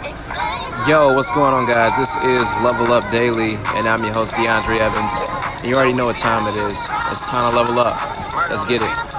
Yo, what's going on, guys? This is Level Up Daily, and I'm your host, DeAndre Evans. And you already know what time it is. It's time to level up. Let's get it.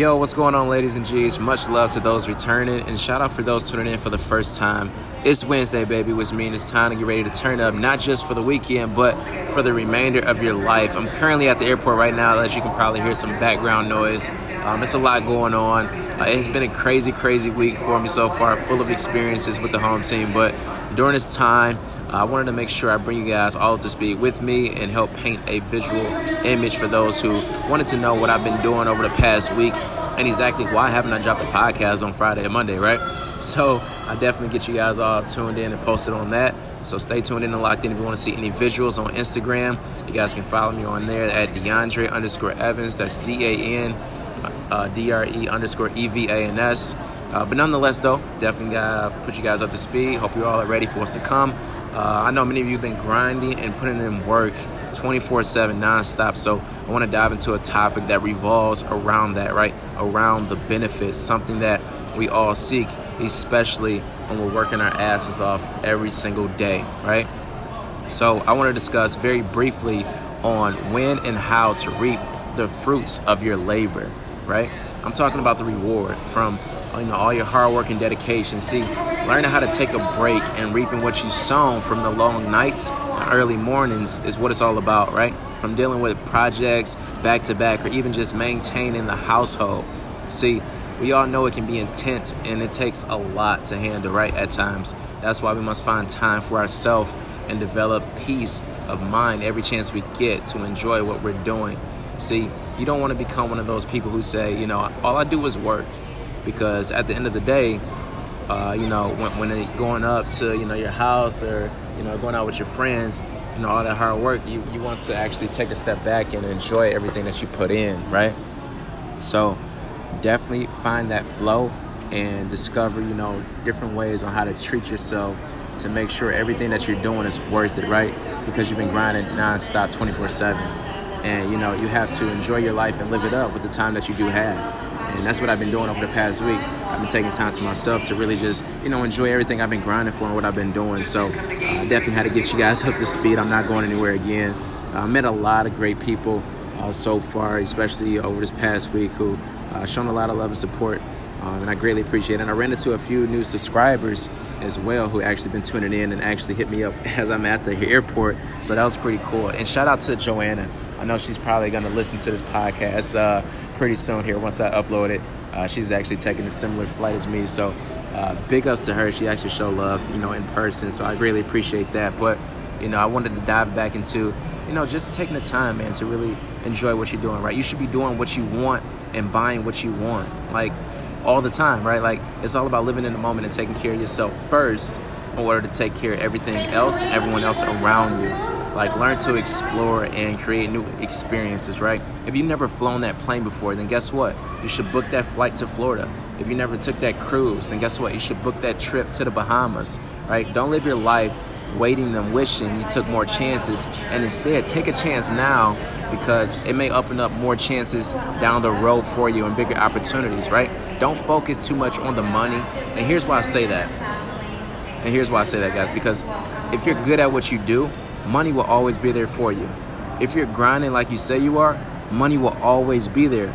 Yo, what's going on, ladies and G's? Much love to those returning, and shout out for those tuning in for the first time. It's Wednesday, baby, which means it's time to get ready to turn up, not just for the weekend, but for the remainder of your life. I'm currently at the airport right now, as you can probably hear some background noise. Um, it's a lot going on. Uh, it's been a crazy, crazy week for me so far, full of experiences with the home team. But during this time, I wanted to make sure I bring you guys all to speed with me and help paint a visual image for those who wanted to know what I've been doing over the past week and exactly why haven't I dropped a podcast on Friday and Monday, right? So I definitely get you guys all tuned in and posted on that. So stay tuned in and locked in if you want to see any visuals on Instagram. You guys can follow me on there at DeAndre underscore Evans. That's D A N uh, D R E underscore E V A N S. Uh, but nonetheless, though, definitely gotta put you guys up to speed. Hope you all are ready for what's to come. Uh, I know many of you have been grinding and putting in work 24 7 nonstop. So I want to dive into a topic that revolves around that, right? Around the benefits, something that we all seek, especially when we're working our asses off every single day, right? So I want to discuss very briefly on when and how to reap the fruits of your labor, right? I'm talking about the reward from you know all your hard work and dedication. See, learning how to take a break and reaping what you sown from the long nights and early mornings is what it's all about, right? From dealing with projects back to back or even just maintaining the household. See, we all know it can be intense and it takes a lot to handle, right? At times. That's why we must find time for ourselves and develop peace of mind every chance we get to enjoy what we're doing. See, you don't want to become one of those people who say, you know, all I do is work. Because at the end of the day, uh, you know, when, when going up to, you know, your house or, you know, going out with your friends, you know, all that hard work, you, you want to actually take a step back and enjoy everything that you put in, right? So definitely find that flow and discover, you know, different ways on how to treat yourself to make sure everything that you're doing is worth it, right? Because you've been grinding nonstop 24 7. And, you know, you have to enjoy your life and live it up with the time that you do have. And that's what I've been doing over the past week. I've been taking time to myself to really just, you know, enjoy everything I've been grinding for and what I've been doing. So uh, definitely had to get you guys up to speed. I'm not going anywhere again. I uh, met a lot of great people uh, so far, especially over this past week, who uh, shown a lot of love and support. Um, and I greatly appreciate it. And I ran into a few new subscribers as well who actually been tuning in and actually hit me up as I'm at the airport. So that was pretty cool. And shout out to Joanna. I know she's probably going to listen to this podcast uh, pretty soon here once I upload it. Uh, she's actually taking a similar flight as me. So uh, big ups to her. She actually showed love, you know, in person. So I really appreciate that. But, you know, I wanted to dive back into, you know, just taking the time, man, to really enjoy what you're doing, right? You should be doing what you want and buying what you want. Like, all the time, right? Like it's all about living in the moment and taking care of yourself first in order to take care of everything else, everyone else around you. Like learn to explore and create new experiences, right? If you've never flown that plane before, then guess what? You should book that flight to Florida. If you never took that cruise, then guess what? You should book that trip to the Bahamas, right? Don't live your life waiting and wishing you took more chances and instead take a chance now because it may open up more chances down the road for you and bigger opportunities, right? Don't focus too much on the money. And here's why I say that. And here's why I say that, guys, because if you're good at what you do, money will always be there for you. If you're grinding like you say you are, money will always be there.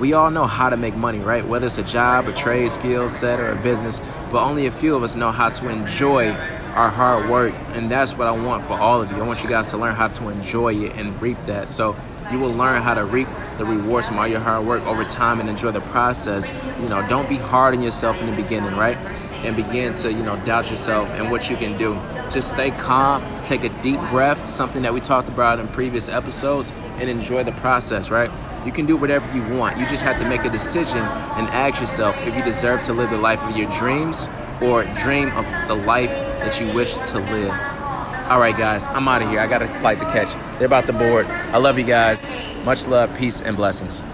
We all know how to make money, right? Whether it's a job, a trade, skill set, or a business, but only a few of us know how to enjoy our hard work. And that's what I want for all of you. I want you guys to learn how to enjoy it and reap that. So you will learn how to reap the rewards from all your hard work over time and enjoy the process. You know, don't be hard on yourself in the beginning, right? And begin to, you know, doubt yourself and what you can do. Just stay calm, take a deep breath, something that we talked about in previous episodes, and enjoy the process, right? You can do whatever you want. You just have to make a decision and ask yourself if you deserve to live the life of your dreams or dream of the life that you wish to live. All right, guys, I'm out of here. I got a flight to catch. They're about to board. I love you guys. Much love, peace, and blessings.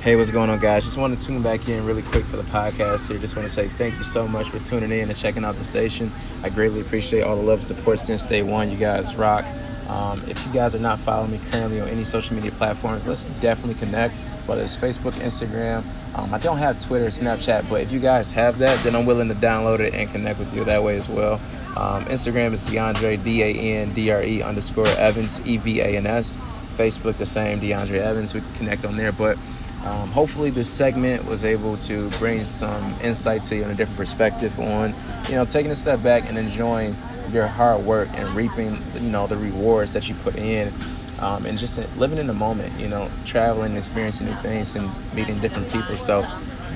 Hey, what's going on, guys? Just want to tune back in really quick for the podcast here. Just want to say thank you so much for tuning in and checking out the station. I greatly appreciate all the love and support since day one. You guys rock. Um, if you guys are not following me currently on any social media platforms, let's definitely connect, whether it's Facebook, Instagram. Um, I don't have Twitter, Snapchat, but if you guys have that, then I'm willing to download it and connect with you that way as well. Um, Instagram is DeAndre, D A N D R E underscore Evans, E V A N S. Facebook, the same, DeAndre Evans. We can connect on there. But um, hopefully, this segment was able to bring some insight to you and a different perspective on, you know, taking a step back and enjoying your hard work and reaping, you know, the rewards that you put in, um, and just living in the moment. You know, traveling, experiencing new things, and meeting different people. So,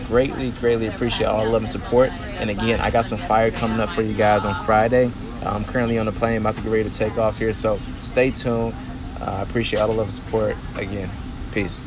greatly, greatly appreciate all the love and support. And again, I got some fire coming up for you guys on Friday. I'm currently on the plane, about to get ready to take off here. So, stay tuned. Uh, I appreciate all the love and support. Again, peace.